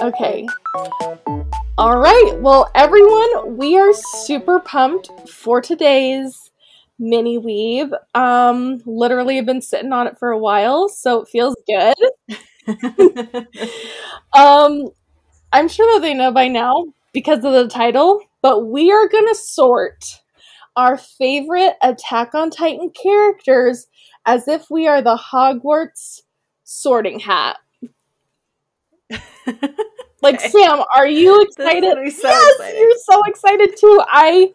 Okay. All right. Well, everyone, we are super pumped for today's mini weeb. Um, literally have been sitting on it for a while, so it feels good. um, I'm sure that they know by now because of the title, but we are gonna sort our favorite Attack on Titan characters as if we are the Hogwarts sorting hat. like Okay. Sam, are you excited? so yes, exciting. you're so excited too. I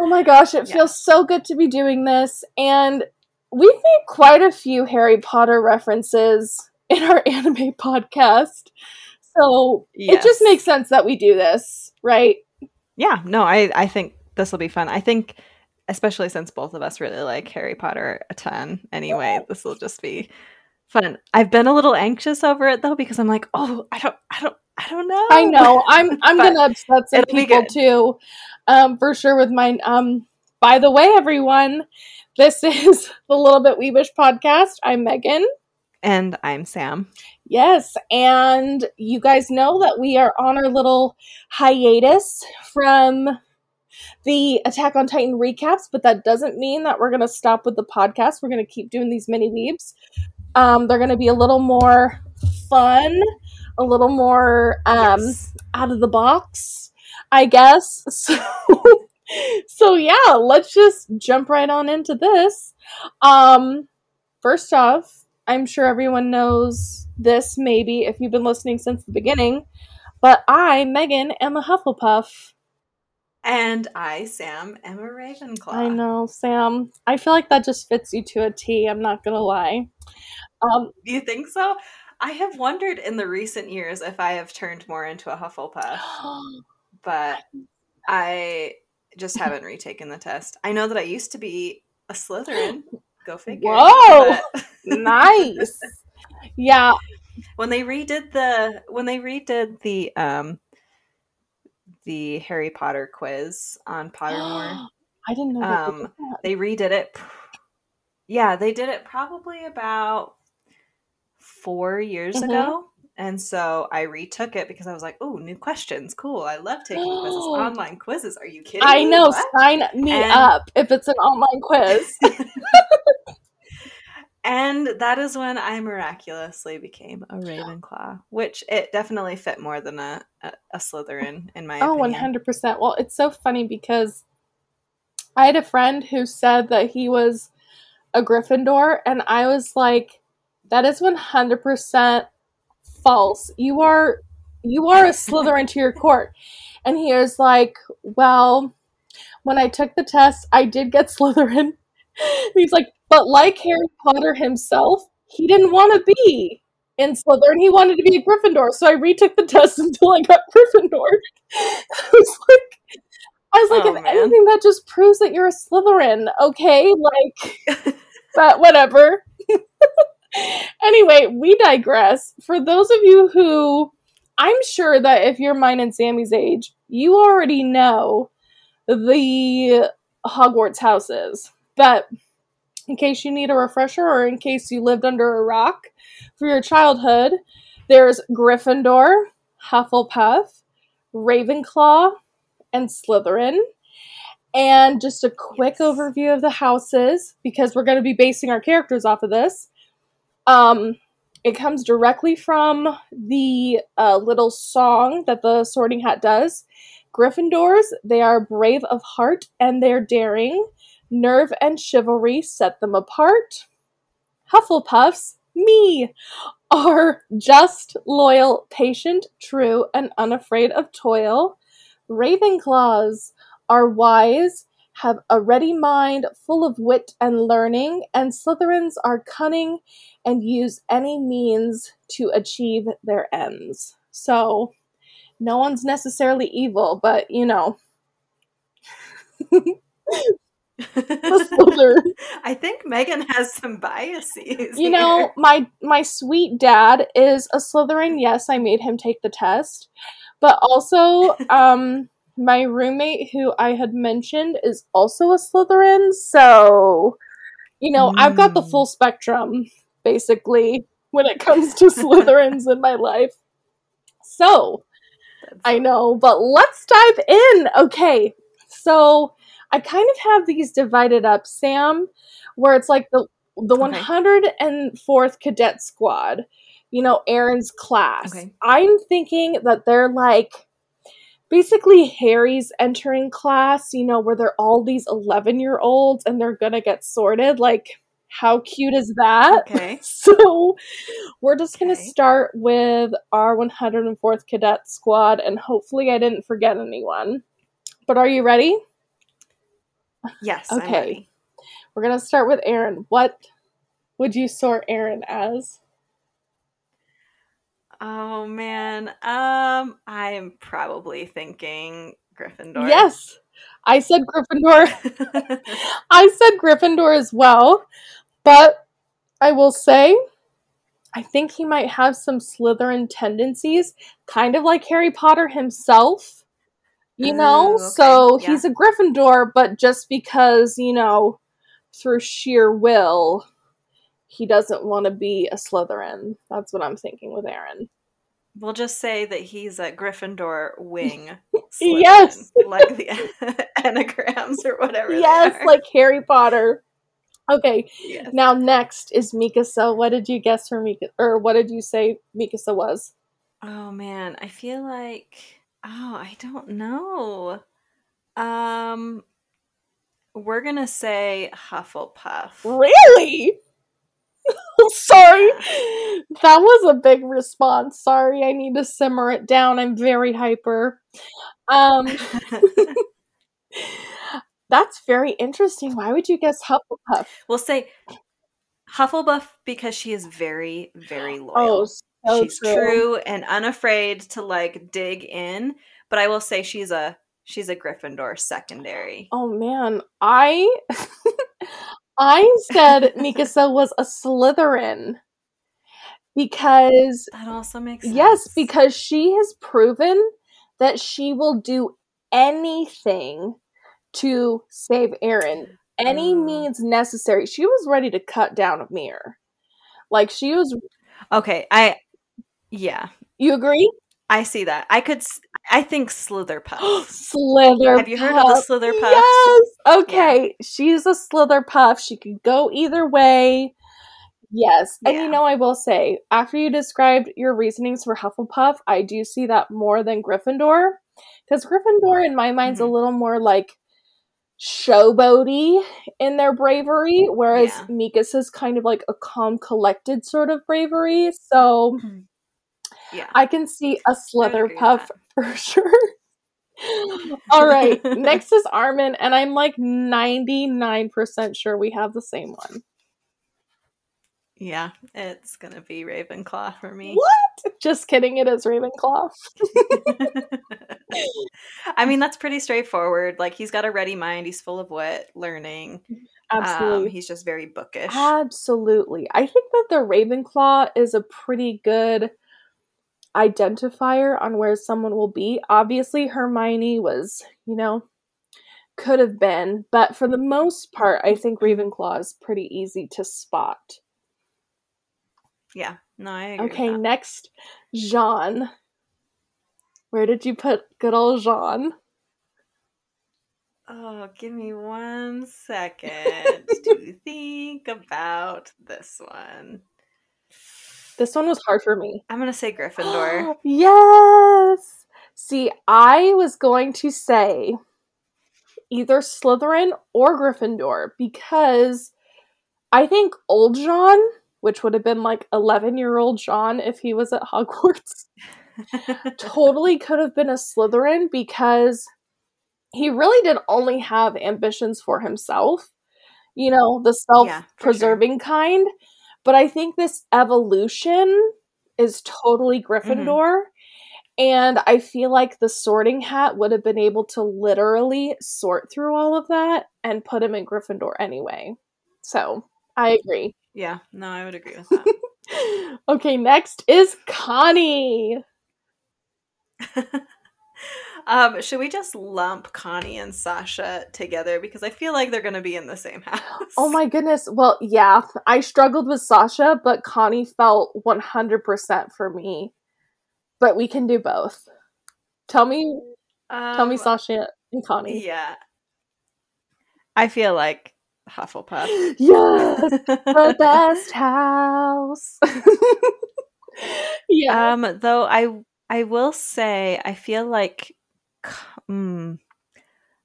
Oh my gosh, it Yeah. feels so good to be doing this and we've made quite a few Harry Potter references in our anime podcast. So it just makes sense that we do this, right? Yeah, no, I I think this will be fun. I think especially since both of us really like Harry Potter a ton anyway, this will just be fun. I've been a little anxious over it though because I'm like, "Oh, I don't I don't I don't know." I know. I'm I'm gonna upset some people too. Um, for sure with mine. Um, by the way, everyone, this is the Little Bit Weebish podcast. I'm Megan. And I'm Sam. Yes, and you guys know that we are on our little hiatus from the Attack on Titan recaps, but that doesn't mean that we're gonna stop with the podcast. We're gonna keep doing these mini weebs. Um, they're gonna be a little more fun, a little more um Yes. out of the box, I guess. So, so yeah, let's just jump right on into this. Um, first off, I'm sure everyone knows this maybe if you've been listening since the beginning, but I, Megan, am a Hufflepuff. And I, Sam, am a Ravenclaw. I know, Sam. I feel like that just fits you to a T. I'm not gonna lie. Um, Do you think so? I have wondered in the recent years if I have turned more into a Hufflepuff, but I just haven't retaken the test. I know that I used to be a Slytherin. Go figure. Whoa! nice. Yeah, when they redid the when they redid the um the Harry Potter quiz on Pottermore, I didn't know. that they Um, did that. they redid it. Yeah, they did it probably about four years Mhm. ago. And so I retook it because I was like, "Oh, new questions, cool! I love taking quizzes, online quizzes. Are you kidding I know. What?" Sign me And- up if it's an online quiz. And that is when I miraculously became a Ravenclaw, which it definitely fit more than a a, a Slytherin in my Oh, opinion. 100%. Well, it's so funny because I had a friend who said that he was a Gryffindor, and I was like, that is 100% false. You are you are a Slytherin to your court. And he was like, well, when I took the test, I did get Slytherin. He's like, but like Harry Potter himself, he didn't want to be in Slytherin. He wanted to be a Gryffindor. So I retook the test until I got Gryffindor. I was like, I was like, Oh, if man. anything, that just proves that you're a Slytherin, okay? Like, but whatever. anyway, we digress. For those of you who, I'm sure that if you're mine and Sammy's age, you already know the Hogwarts houses. But in case you need a refresher or in case you lived under a rock for your childhood, there's Gryffindor, Hufflepuff, Ravenclaw, and Slytherin. And just a quick Yes. overview of the houses because we're going to be basing our characters off of this. Um, it comes directly from the uh, little song that the Sorting Hat does. Gryffindors, they are brave of heart and they're daring. Nerve and chivalry set them apart. Hufflepuffs, me, are just, loyal, patient, true, and unafraid of toil. Ravenclaws are wise, have a ready mind, full of wit and learning, and Slytherins are cunning and use any means to achieve their ends. So, no one's necessarily evil, but you know. I think Megan has some biases. you know, here. my my sweet dad is a Slytherin. Yes, I made him take the test. But also, um my roommate who I had mentioned is also a Slytherin, so you know, I've got the Mm. full spectrum basically when it comes to Slytherins in my life. So, That's I know, but let's dive in. Okay. So, I kind of have these divided up, Sam, where it's like the the Okay. 104th Cadet Squad, you know, Eren's class. Okay. I'm thinking that they're like basically Harry's entering class, you know, where they're all these 11 year olds and they're gonna get sorted. Like, how cute is that? Okay. So, we're just going to start with our 104th Cadet Squad, and hopefully, I didn't forget anyone. But are you ready? Yes. Okay. We're going to start with Eren. What would you sort Eren as? Oh man. Um, I'm probably thinking Gryffindor. Yes, I said Gryffindor. I said Gryffindor as well, but I will say I think he might have some Slytherin tendencies, kind of like Harry Potter himself. You oh, know, Ooh, okay, so yeah. he's a Gryffindor, but just because, you know, through sheer will, he doesn't want to be a Slytherin. That's what I'm thinking with Eren. We'll just say that he's a Gryffindor wing. Slytherin, Yes. like the anagrams or whatever. yes, like Harry Potter. Okay, Yes. Now next is Mikasa. What did you guess for Mika or what did you say Mikasa was? Oh man, I feel like oh, I don't know. Um we're gonna say Hufflepuff. Really? Sorry. That was a big response. Sorry, I need to simmer it down. I'm very hyper. Um that's very interesting. Why would you guess Hufflepuff? we'll say Hufflepuff because she is very, very loyal. Oh, so she's true. true and unafraid to like dig in. But I will say she's a she's a Gryffindor secondary. Oh man, I I said Mikasa was a Slytherin because That also makes sense. Yes, because she has proven that she will do anything to save Eren. Any Mm. means necessary. She was ready to cut down a mirror. Like she was Okay, I yeah, you agree? I see that. I could I think Slitherpuff. Slither. Have you heard of the Slitherpuff? Yes. Okay. She's a Slitherpuff. She could go either way. Yes. And you know, I will say, after you described your reasonings for Hufflepuff, I do see that more than Gryffindor. Because Gryffindor, in my mind's a Mhm. little more like showboaty in their bravery, whereas Yeah. Mika's is kind of like a calm, collected sort of bravery. So Yeah. I can see a would agree with Slitherpuff that. for sure. All right, next is Armin, and I'm like 99% sure we have the same one. Yeah, it's gonna be Ravenclaw for me. What? Just kidding, it is Ravenclaw. I mean, that's pretty straightforward. Like he's got a ready mind. He's full of wit, learning. Um, Absolutely. he's just very bookish. Absolutely. I think that the Ravenclaw is a pretty good identifier on where someone will be. Obviously, Hermione was, you know, could have been, but for the most part, I think Ravenclaw is pretty easy to spot. Yeah. No, I agree. Okay, next, Jean. Where did you put good old Jean? Oh, give me one second to think about this one. This one was hard for me. I'm gonna say Gryffindor. yes. See, I was going to say either Slytherin or Gryffindor because I think old John, which would have been like 11 year old John if he was at Hogwarts, totally could have been a Slytherin because he really did only have ambitions for himself. You know, the self preserving kind. But I think this evolution is totally mm-hmm. Gryffindor. And I feel like the sorting hat would have been able to literally sort through all of that and put him in Gryffindor anyway. So I agree. Yeah, no, I would agree with that. okay, next is Connie. Um, should we just lump Connie and Sasha together because I feel like they're going to be in the same house? Oh my goodness. Well, yeah, I struggled with Sasha, but Connie felt 100% for me. But we can do both. Tell me, Um, tell me Sasha and Connie. Yeah. I feel like Hufflepuff. Yes, the best house. yeah. Um, though I I will say I feel like mm,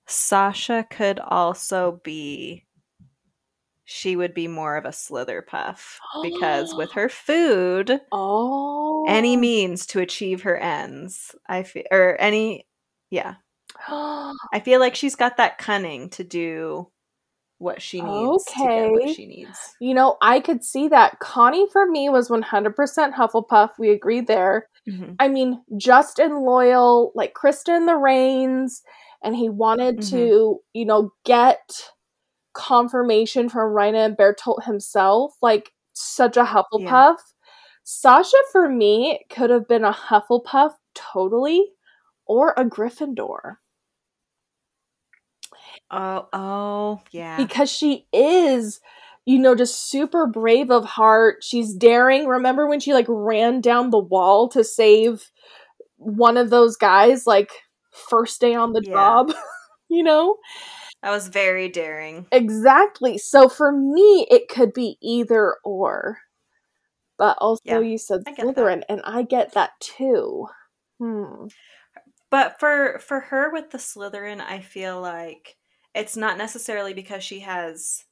Sasha could also be she would be more of a slither puff because with her food, oh. any means to achieve her ends. I feel or any yeah. I feel like she's got that cunning to do what she needs to get what she needs. you know, I could see that. Connie for me was 100% Hufflepuff. We agreed there. Mhm. I mean, just and loyal, like Kristen the Reigns, and he wanted Mhm. to, you know, get confirmation from Reiner and Bertolt himself, like such a Hufflepuff. Sasha for me could have been a Hufflepuff totally, or a Gryffindor Oh, oh, yeah. because she is. You know, just super brave of heart. She's daring. Remember when she like ran down the wall to save one of those guys, like first day on the Yeah. job? you know? That was very daring. Exactly. So for me, it could be either or. But also, Yeah, you said get that. Slytherin, and I get that too. Hmm. But for for her with the Slytherin, I feel like it's not necessarily because she has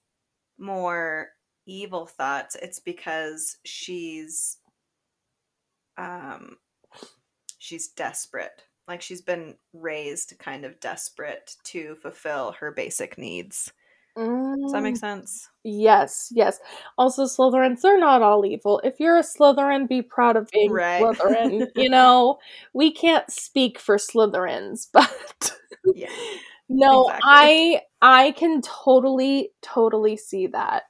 more evil thoughts. It's because she's um she's desperate. Like she's been raised kind of desperate to fulfill her basic needs. Does that make Mm, sense? Yes, yes. Also, Slytherins, they're not all evil. If you're a Slytherin, be proud of being Right. Slytherin. you know, we can't speak for Slytherins, but Yeah. No, Exactly. I I can totally totally see that.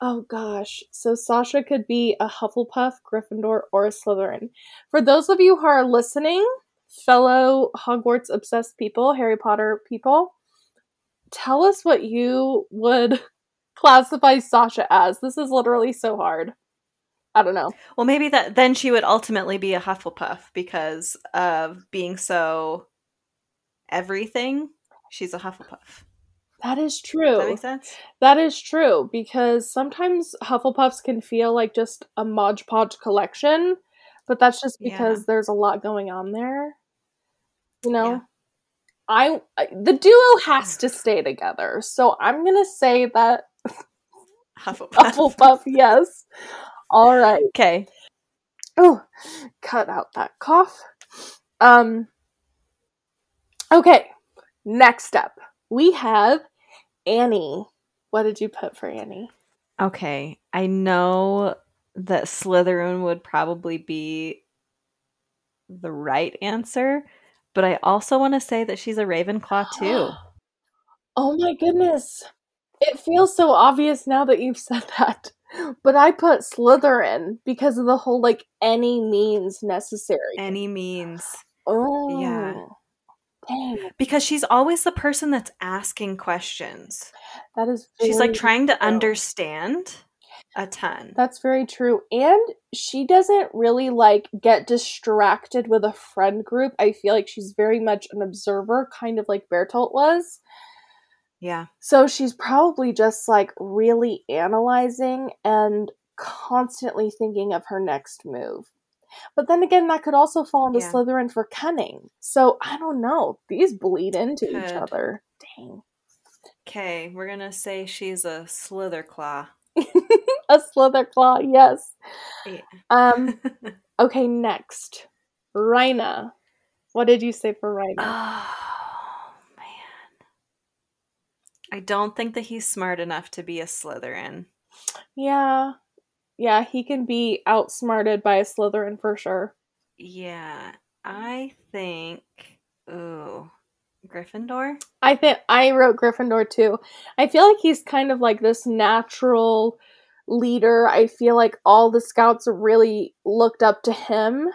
Oh gosh. So Sasha could be a Hufflepuff, Gryffindor, or a Slytherin. For those of you who are listening, fellow Hogwarts obsessed people, Harry Potter people, tell us what you would classify Sasha as. This is literally so hard. I don't know. Well, maybe that then she would ultimately be a Hufflepuff because of being so everything. She's a Hufflepuff. That is Does true. that make sense? That is true because sometimes Hufflepuffs can feel like just a Mod Podge collection, but that's just Yeah. because there's a lot going on there. You know, Yeah. I I- the duo has to stay together, so I'm gonna say that Hufflepuff. Hufflepuff. yes. All right. Okay. Oh, cut out that cough. Um. Okay. Next up, we have Annie. What did you put for Annie? Okay. I know that Slytherin would probably be the right answer, but I also want to say that she's a Ravenclaw too. Oh my goodness. It feels so obvious now that you've said that. But I put Slytherin because of the whole like any means necessary. Any means. oh. Yeah. Dang. Because she's always the person that's asking questions. That is She's like trying to true. understand a ton. That's very true. And she doesn't really like get distracted with a friend group. I feel like she's very much an observer, kind of like Bertolt was. yeah. So she's probably just like really analyzing and constantly thinking of her next move. But then again, that could also fall into Yeah. Slytherin for cunning. So I don't know. These bleed into each other. Dang. Okay, we're gonna say she's a Slitherclaw. A Slitherclaw, yes. Yeah. Um. Okay, next, Reiner. What did you say for Reiner? Oh man. I don't think that he's smart enough to be a Slytherin. yeah, yeah, he can be outsmarted by a Slytherin for sure. Yeah. I think ooh. Gryffindor? I think I wrote Gryffindor too. I feel like he's kind of like this natural leader. I feel like all the scouts really looked up to him.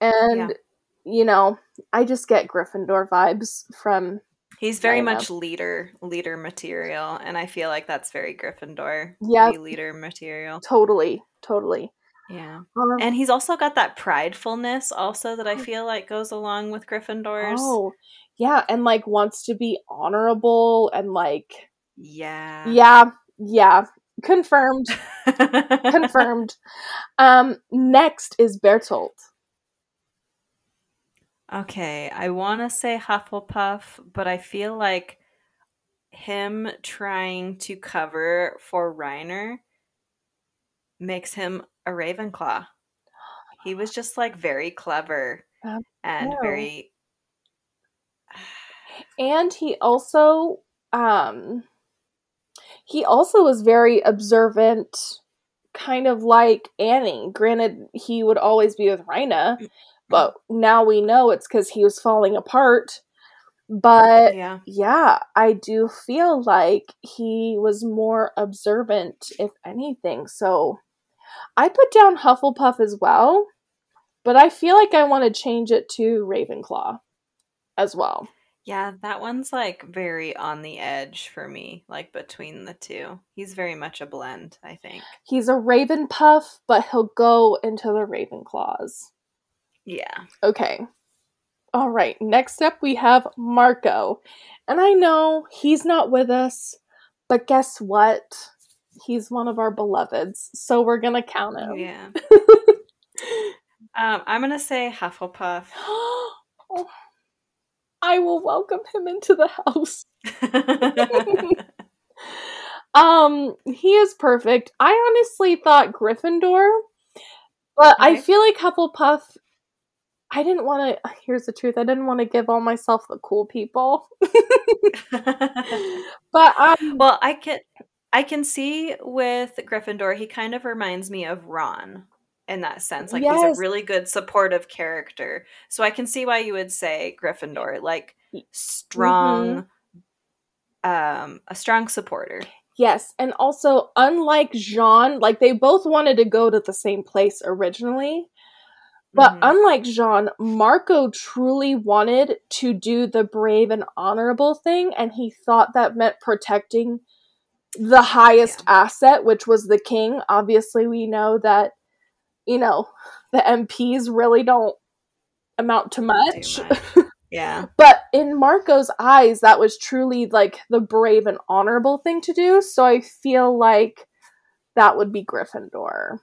And Yeah. you know, I just get Gryffindor vibes from He's very much leader leader material, and I feel like that's very Gryffindor. be leader material. totally, totally. Yeah, Um, and he's also got that pridefulness also that I feel like goes along with Gryffindors. oh, yeah, and like wants to be honorable and like Yeah, yeah, yeah, confirmed, confirmed. Um, next is Bertolt. Okay, I want to say Hufflepuff, but I feel like him trying to cover for Reiner makes him a Ravenclaw. He was just like very clever Um, and yeah. very and he also um he also was very observant kind of like annie granted he would always be with Reiner, but now we know it's because he was falling apart but yeah. yeah i do feel like he was more observant if anything so i put down hufflepuff as well but i feel like i want to change it to ravenclaw as well Yeah, that one's like very on the edge for me, like between the two. He's very much a blend, I think. He's a Raven Puff, but he'll go into the Ravenclaws. Yeah. Okay. All right. Next up, we have Marco. And I know he's not with us, but guess what? He's one of our beloveds, so we're going to count him. Yeah. Um, I'm gonna say Hufflepuff. Oh, I will welcome him into the house. Um, he is perfect. I honestly thought Gryffindor, but I Okay. feel like Hufflepuff. I didn't want to. Here's the truth. I didn't want to give all myself the cool people, but um, well, I can I can see with Gryffindor, he kind of reminds me of Ron in that sense. Like he's a really good supportive character. So I can see why you would say Gryffindor, like strong um a strong supporter. yes, and also unlike Jean, like they both wanted to go to the same place originally, but Mhm. unlike Jean, Marco truly wanted to do the brave and honorable thing, and he thought that meant protecting the highest asset, which was the king. Obviously, we know that, you know, the MPs really don't amount to much. much. yeah. but in Marco's eyes, that was truly like the brave and honorable thing to do. So I feel like that would be Gryffindor.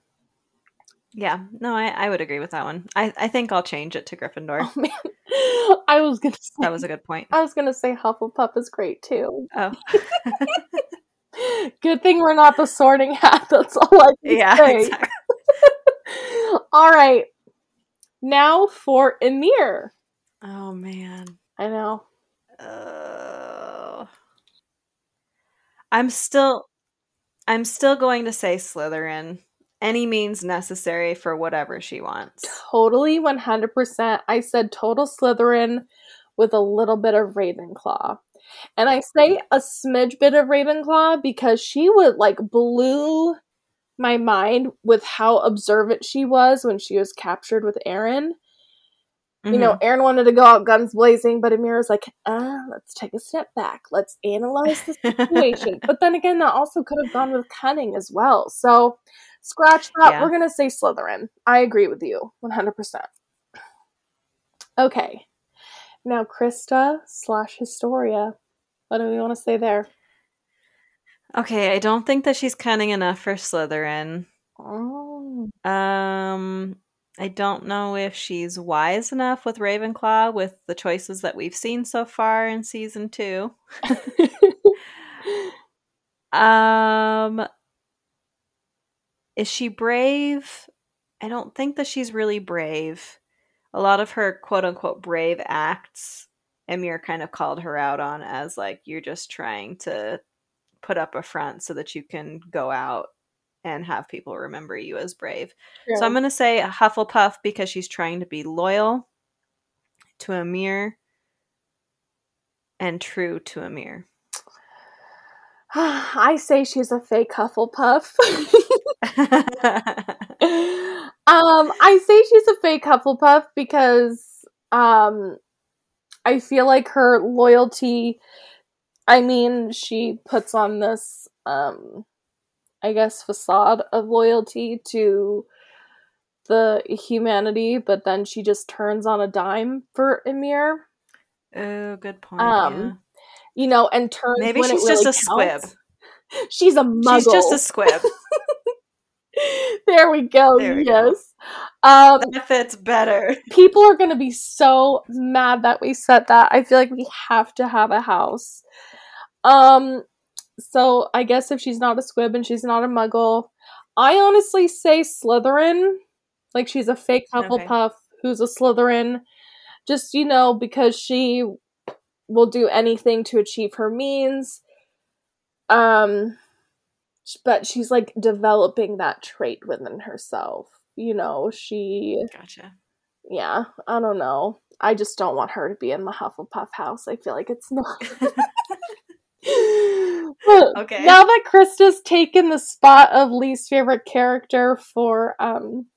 Yeah. No, I, I would agree with that one. I, I think I'll change it to Gryffindor. Oh man, I was gonna say That was a good point. I was gonna say Hufflepuff is great too. Oh. Good thing we're not the sorting hat. That's all I can yeah, say. exactly. all right, now for Ymir. Oh man. I know. Uh, I'm still I'm still going to say Slytherin. Any means necessary for whatever she wants. Totally 100%. I said total Slytherin with a little bit of Ravenclaw. And I say a smidge bit of Ravenclaw because she would like blew my mind with how observant she was when she was captured with Eren. You know, Eren wanted to go out guns blazing, but Ymir was like, uh, let's take a step back. Let's analyze the situation. but then again, that also could have gone with cunning as well. So scratch that. Yeah. We're going to say Slytherin. I agree with you 100%. Okay. Now, Krista slash Historia. What do we want to say there? okay, I don't think that she's cunning enough for Slytherin. Oh. Um I don't know if she's wise enough with Ravenclaw with the choices that we've seen so far in season 2. Um is she brave? I don't think that she's really brave. A lot of her quote unquote brave acts Ymir kind of called her out on as like you're just trying to put up a front so that you can go out and have people remember you as brave. So I'm going to say Hufflepuff because she's trying to be loyal to Ymir and true to Ymir. I say she's a fake Hufflepuff. um, I say she's a fake Hufflepuff because Um, I feel like her loyalty. I mean, she puts on this, um, I guess, facade of loyalty to the humanity, but then she just turns on a dime for Ymir. Oh, good point. Um, yeah. You know, and turns. Maybe when she's just really a squib. She's a muggle. She's just a squib. there we go. There we go. yes. Um, that fits better. people are going to be so mad that we said that. I feel like we have to have a house. Um, so I guess if she's not a squib and she's not a muggle, I honestly say Slytherin. Like she's a fake Hufflepuff who's a Slytherin. Just, you know, because she will do anything to achieve her means. Um, but she's like developing that trait within herself. You know, she Gotcha. yeah, I don't know. I just don't want her to be in the Hufflepuff house. I feel like it's not. Okay. Now that Krista's taken the spot of least favorite character for um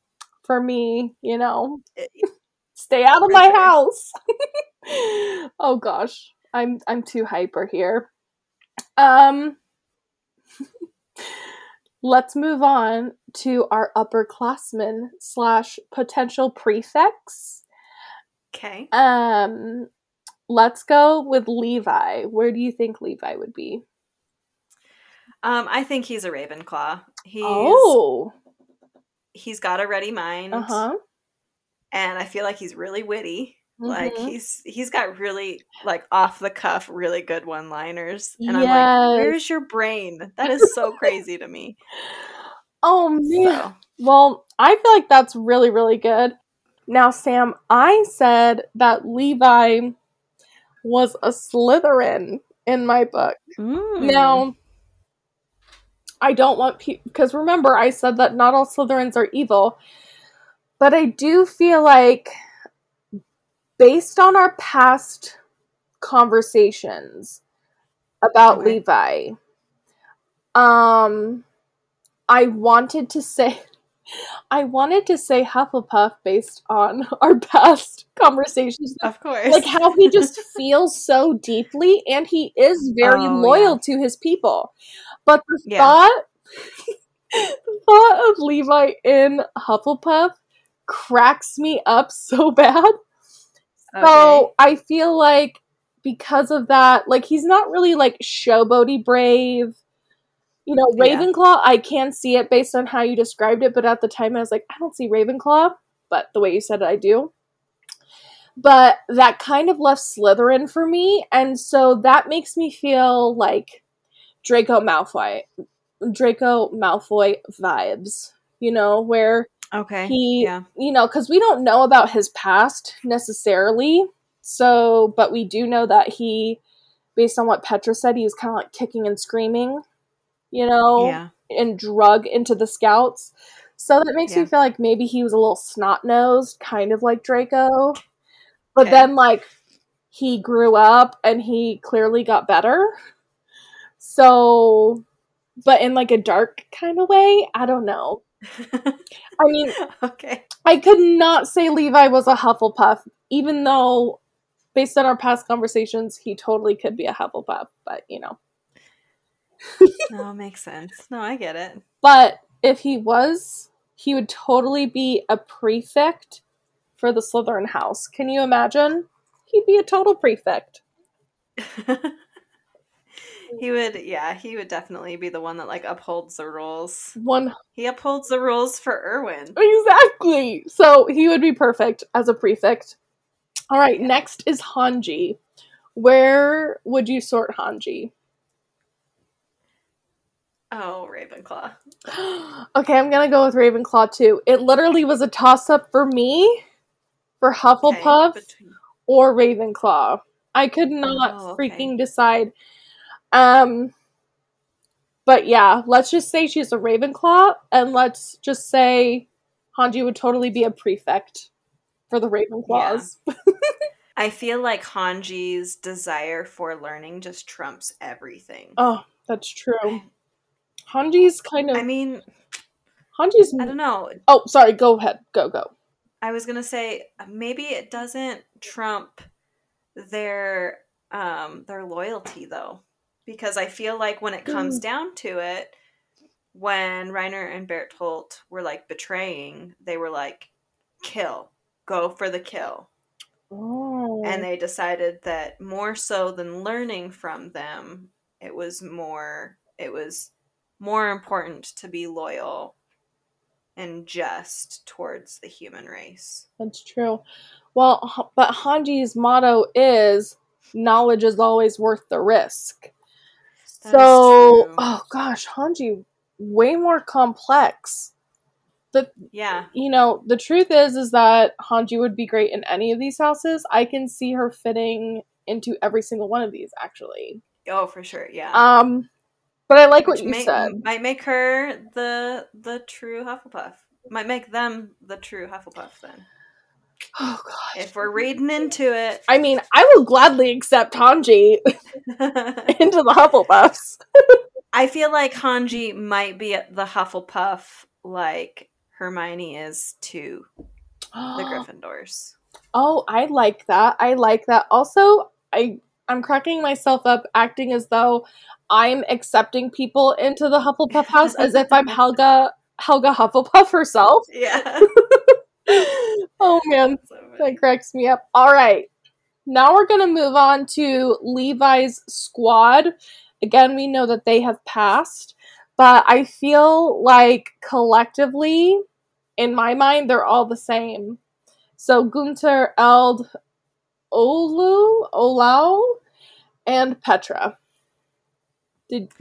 for me, you know, stay out of my house. oh gosh, I'm I'm too hyper here. Um let's move on to our upperclassmen slash potential prefects. Okay. Um, let's go with Levi. Where do you think Levi would be? Um, I think he's a Ravenclaw. He's oh, he's got a ready mind, uh huh. and I feel like he's really witty. Like Mhm. he's he's got really like off the cuff, really good one liners, and I'm like, where's your brain? That is so crazy to me. Oh man. So Well, I feel like that's really really good. Now, Sam, I said that Levi was a Slytherin in my book. mm. Now, I don't want people because remember I said that not all Slytherins are evil, but I do feel like based on our past conversations about Okay. Levi, um, I wanted to say. I wanted to say Hufflepuff based on our past conversations of course, like how he just feels so deeply and he is very Oh, loyal to his people but the Yeah. thought the thought of levi in hufflepuff cracks me up so bad so i feel like because of that like he's not really like showboaty brave. You know Yeah. ravenclaw i can see it based on how you described it but at the time i was like i don't see ravenclaw but the way you said it i do. But that kind of left Slytherin for me, and so that makes me feel like Draco Malfoy, Draco Malfoy vibes, you know, where okay, he, yeah, you know, because we don't know about his past necessarily, so, but we do know that he, based on what Petra said, he was kind of like kicking and screaming, you know, yeah, and drug into the scouts. So that makes Yeah. me feel like maybe he was a little snot nosed, kind of like Draco. But Okay. then, like, he grew up and he clearly got better. So, but in like a dark kind of way. I don't know. I mean, okay, I could not say Levi was a Hufflepuff, even though, based on our past conversations, he totally could be a Hufflepuff. But, you know. no, makes sense. No, I get it. But if he was, he would totally be a prefect for the Slytherin house. Can you imagine? He'd be a total prefect. he would, yeah, he would definitely be the one that like upholds the rules. One He upholds the rules for Erwin. exactly. So he would be perfect as a prefect. All right, Yeah. next is Hanji. Where would you sort Hanji? Oh, Ravenclaw. okay, I'm gonna go with Ravenclaw too. It literally was a toss up for me for Okay, Hufflepuff between- or Ravenclaw. I could not Oh, okay. freaking decide. Um but yeah, let's just say she's a Ravenclaw and let's just say Hanji would totally be a prefect for the Ravenclaws. I feel like Hanji's desire for learning just trumps everything. Oh, that's true. Hanji's kind of I mean, Hanji's I don't know. Oh, sorry, go ahead. Go go. I was gonna say maybe it doesn't trump their um their loyalty though, because I feel like when it comes Mm. down to it, when Reiner and Berthold were like betraying, they were like, "Kill, go for the kill," Oh. and they decided that more so than learning from them, it was more it was more important to be loyal and just towards the human race. That's true. Well, but Hanji's motto is knowledge is always worth the risk. That so, oh gosh, Hanji way more complex. The yeah, you know, the truth is is that Hanji would be great in any of these houses. I can see her fitting into every single one of these actually. oh for sure, yeah. Um but I like Which what you may- said. might make her the the true Hufflepuff. Might make them the true Hufflepuff then. Oh gosh. If we're reading into it. I mean, I will gladly accept Hanji into the Hufflepuffs. I feel like Hanji might be the Hufflepuff like Hermione is to the Gryffindors. Oh, I like that. I like that. Also, I I'm cracking myself up acting as though I'm accepting people into the Hufflepuff house as if I'm Helga Helga Hufflepuff herself. Yeah. oh man, that cracks me up. All right. Now we're to move on to Levi's squad. Again, we know that they have passed, but I feel like collectively, in my mind, they're all the same. So Gunther, Eld, Olu, Olau, and Petra. Did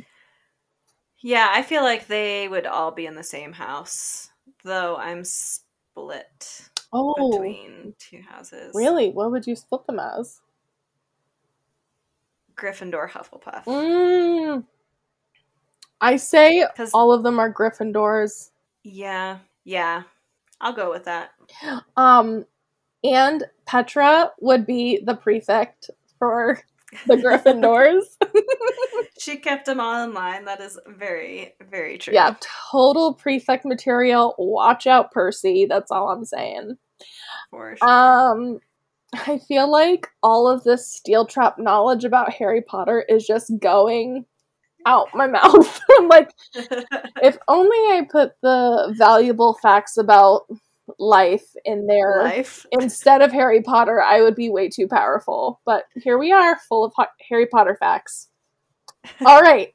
Yeah, I feel like they would all be in the same house, though I'm split oh between two houses. really? What would you split them as? Gryffindor, Hufflepuff. Mm, I say all of them are Gryffindors. Yeah, yeah. I'll go with that. Um, and Petra would be the prefect for the Gryffindors. She kept them all in line. That is very, very true. yeah, total prefect material. Watch out, Percy. That's all I'm saying. for sure. Um, I feel like all of this steel trap knowledge about Harry Potter is just going out my mouth. I'm like, if only I put the valuable facts about life in there Life. instead of Harry Potter, I would be way too powerful. But here we are, full of Harry Potter facts. All right.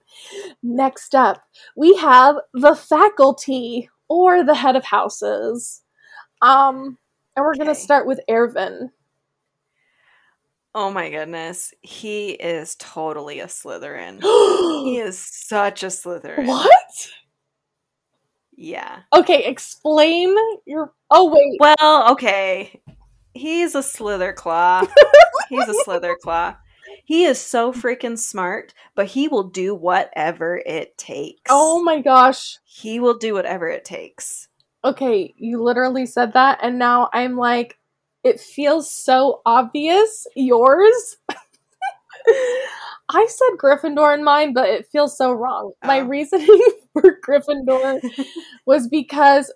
Next up, we have the faculty or the head of houses. Um, and we're going to start with Erwin. Oh my goodness. He is totally a Slytherin. he is such a Slytherin. what? Yeah. Okay, explain your. Oh wait. Well, okay. He's a Slither Claw. He's a Slither Claw. He is so freaking smart, but he will do whatever it takes. Oh my gosh. He will do whatever it takes. Okay, you literally said that, and now I'm like, it feels so obvious. Yours? I said Gryffindor in mine, but it feels so wrong. My Oh. reasoning for Gryffindor was because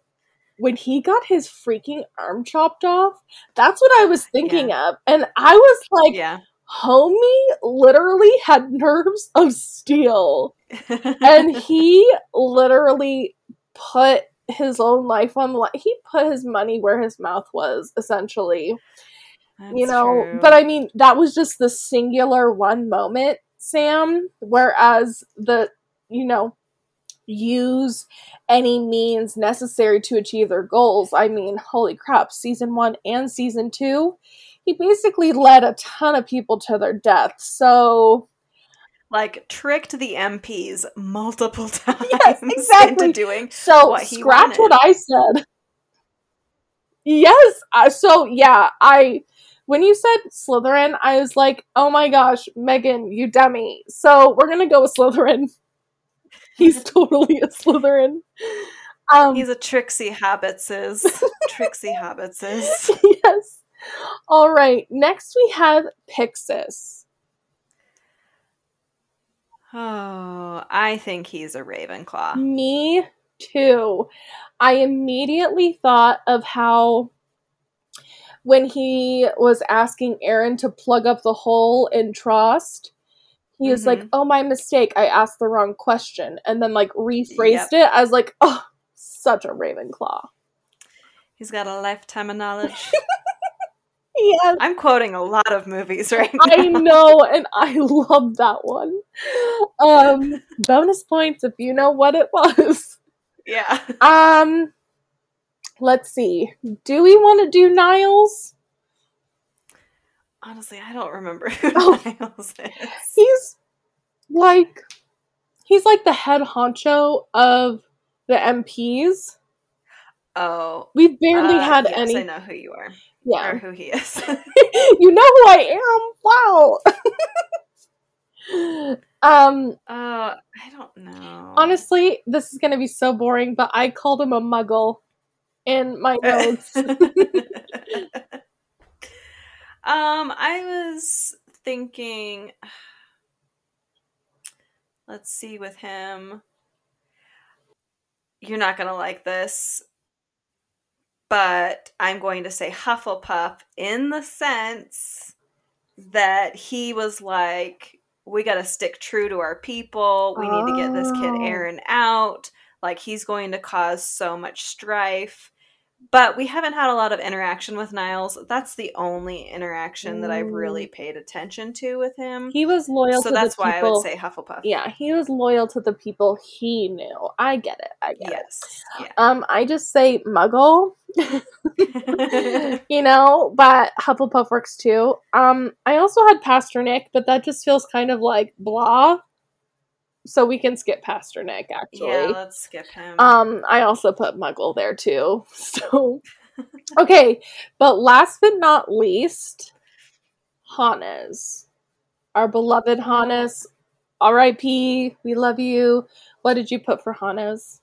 when he got his freaking arm chopped off, that's what I was thinking of. And I was like, yeah. homie literally had nerves of steel. and he literally put his own life on the line. He put his money where his mouth was, essentially. you know, true. but I mean, that was just the singular one moment, Sam. Whereas the, you know, use any means necessary to achieve their goals. I mean, holy crap, season one and season two, he basically led a ton of people to their death. So, like tricked the MPs multiple times Yes, exactly. into doing So what scratch wanted. what I said. Yes. Uh, so yeah, I when you said Slytherin, I was like, oh my gosh, Megan, you dummy. So we're gonna go with Slytherin. He's totally a Slytherin. Um, He's a Tricksy Hobbitses. Tricksy Hobbitses. yes. All right. Next we have Pixis. Oh, I think he's a Ravenclaw. Me too. I immediately thought of how when he was asking Eren to plug up the hole in Trost. He was like, Mhm. "Oh, my mistake. I asked the wrong question," and then like rephrased it as like, "Oh, such a Ravenclaw." He's got a lifetime of knowledge. Yes, I'm quoting a lot of movies right now. I know, and I love that one. Um, bonus points if you know what it was. Yeah. Um, let's see. Do we want to do Niles? Honestly, I don't remember who Oh. He's like he's like the head honcho of the MPs. Oh. We've barely uh, had yes, any. I know who you are. Yeah, Or who he is. you know who I am. Wow. um, Oh, I don't know. honestly, this is gonna be so boring, but I called him a muggle in my notes. Um, I was thinking. Let's see with him. You're not gonna like this, but I'm going to say Hufflepuff in the sense that he was like, we got to stick true to our people. We need to get this kid Oh. Eren out. Like he's going to cause so much strife. But we haven't had a lot of interaction with Niles. That's the only interaction that I've really paid attention to with him. He was loyal so to that's why people. I would say Hufflepuff. yeah, he was loyal to the people he knew. I get it. I get it. Yes. Um, I just say Muggle, you know, but Hufflepuff works too. Um, I also had Pastor Nick, but that just feels kind of like blah. So we can skip Pastor Nick yeah, actually. Yeah, let's skip him. Um, I also put Muggle there too. So okay, but last but not least, Hannes, our beloved Hannes. R.I.P. We love you. What did you put for Hannes?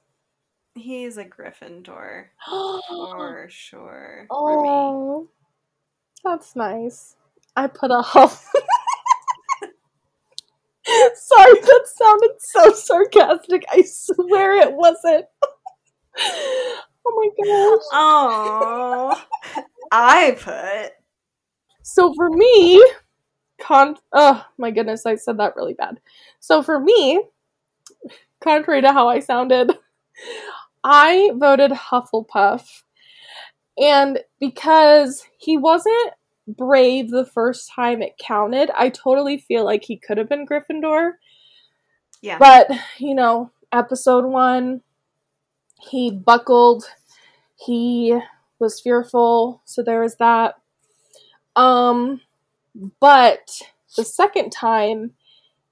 He's a Gryffindor for sure. For. Oh, that's nice. I put a Huff. Sorry, that sounded so sarcastic. I swear it wasn't. oh my gosh. Oh, I put So for me, con oh my goodness, I said that really bad. So for me, contrary to how I sounded, I voted Hufflepuff. And because he wasn't brave the first time it counted, I totally feel like he could have been Gryffindor. yeah. But, you know, episode one, he buckled, he was fearful, so there was that. Um, but the second time,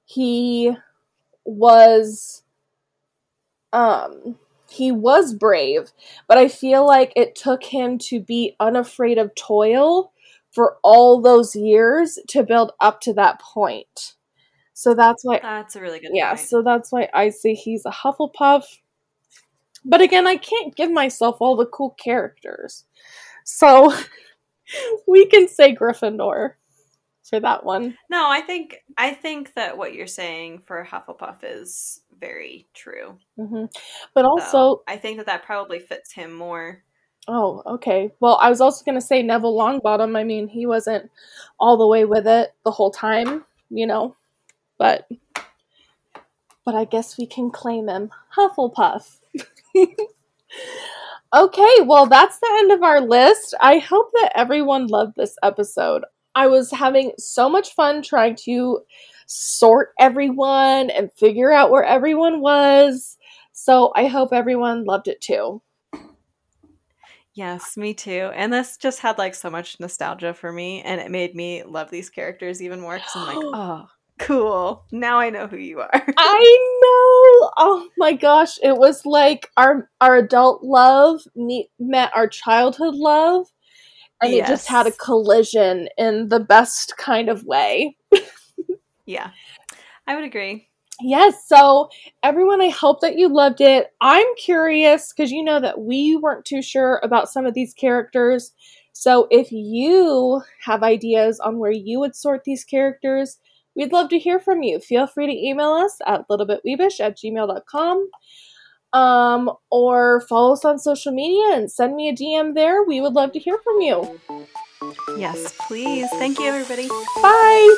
he was, um, he was brave, but I feel like it took him to be unafraid of toil for all those years to build up to that point. So that's why That's a really good yeah, point. so that's why I say he's a Hufflepuff. But again, I can't give myself all the cool characters. So we can say Gryffindor for that one. No, I think I think that what you're saying for Hufflepuff is very true. hmm But also, I think that that probably fits him more. Oh, okay. Well, I was also going to say Neville Longbottom. I mean, he wasn't all the way with it the whole time, you know. But but I guess we can claim him Hufflepuff. okay, well, that's the end of our list. I hope that everyone loved this episode. I was having so much fun trying to sort everyone and figure out where everyone was. So I hope everyone loved it too. Yes, me too. And this just had like so much nostalgia for me, and it made me love these characters even more because I'm like, oh, cool. Now I know who you are. I know. Oh my gosh, it was like our our adult love meet, met our childhood love, and it just had a collision in the best kind of way. yeah, I would agree. Yes, so everyone, I hope that you loved it. I'm curious because you know that we weren't too sure about some of these characters. So if you have ideas on where you would sort these characters, we'd love to hear from you. Feel free to email us at littlebitweebish at gmail.com um, or follow us on social media and send me a DM there. We would love to hear from you. Yes, please. Thank you, everybody. Bye.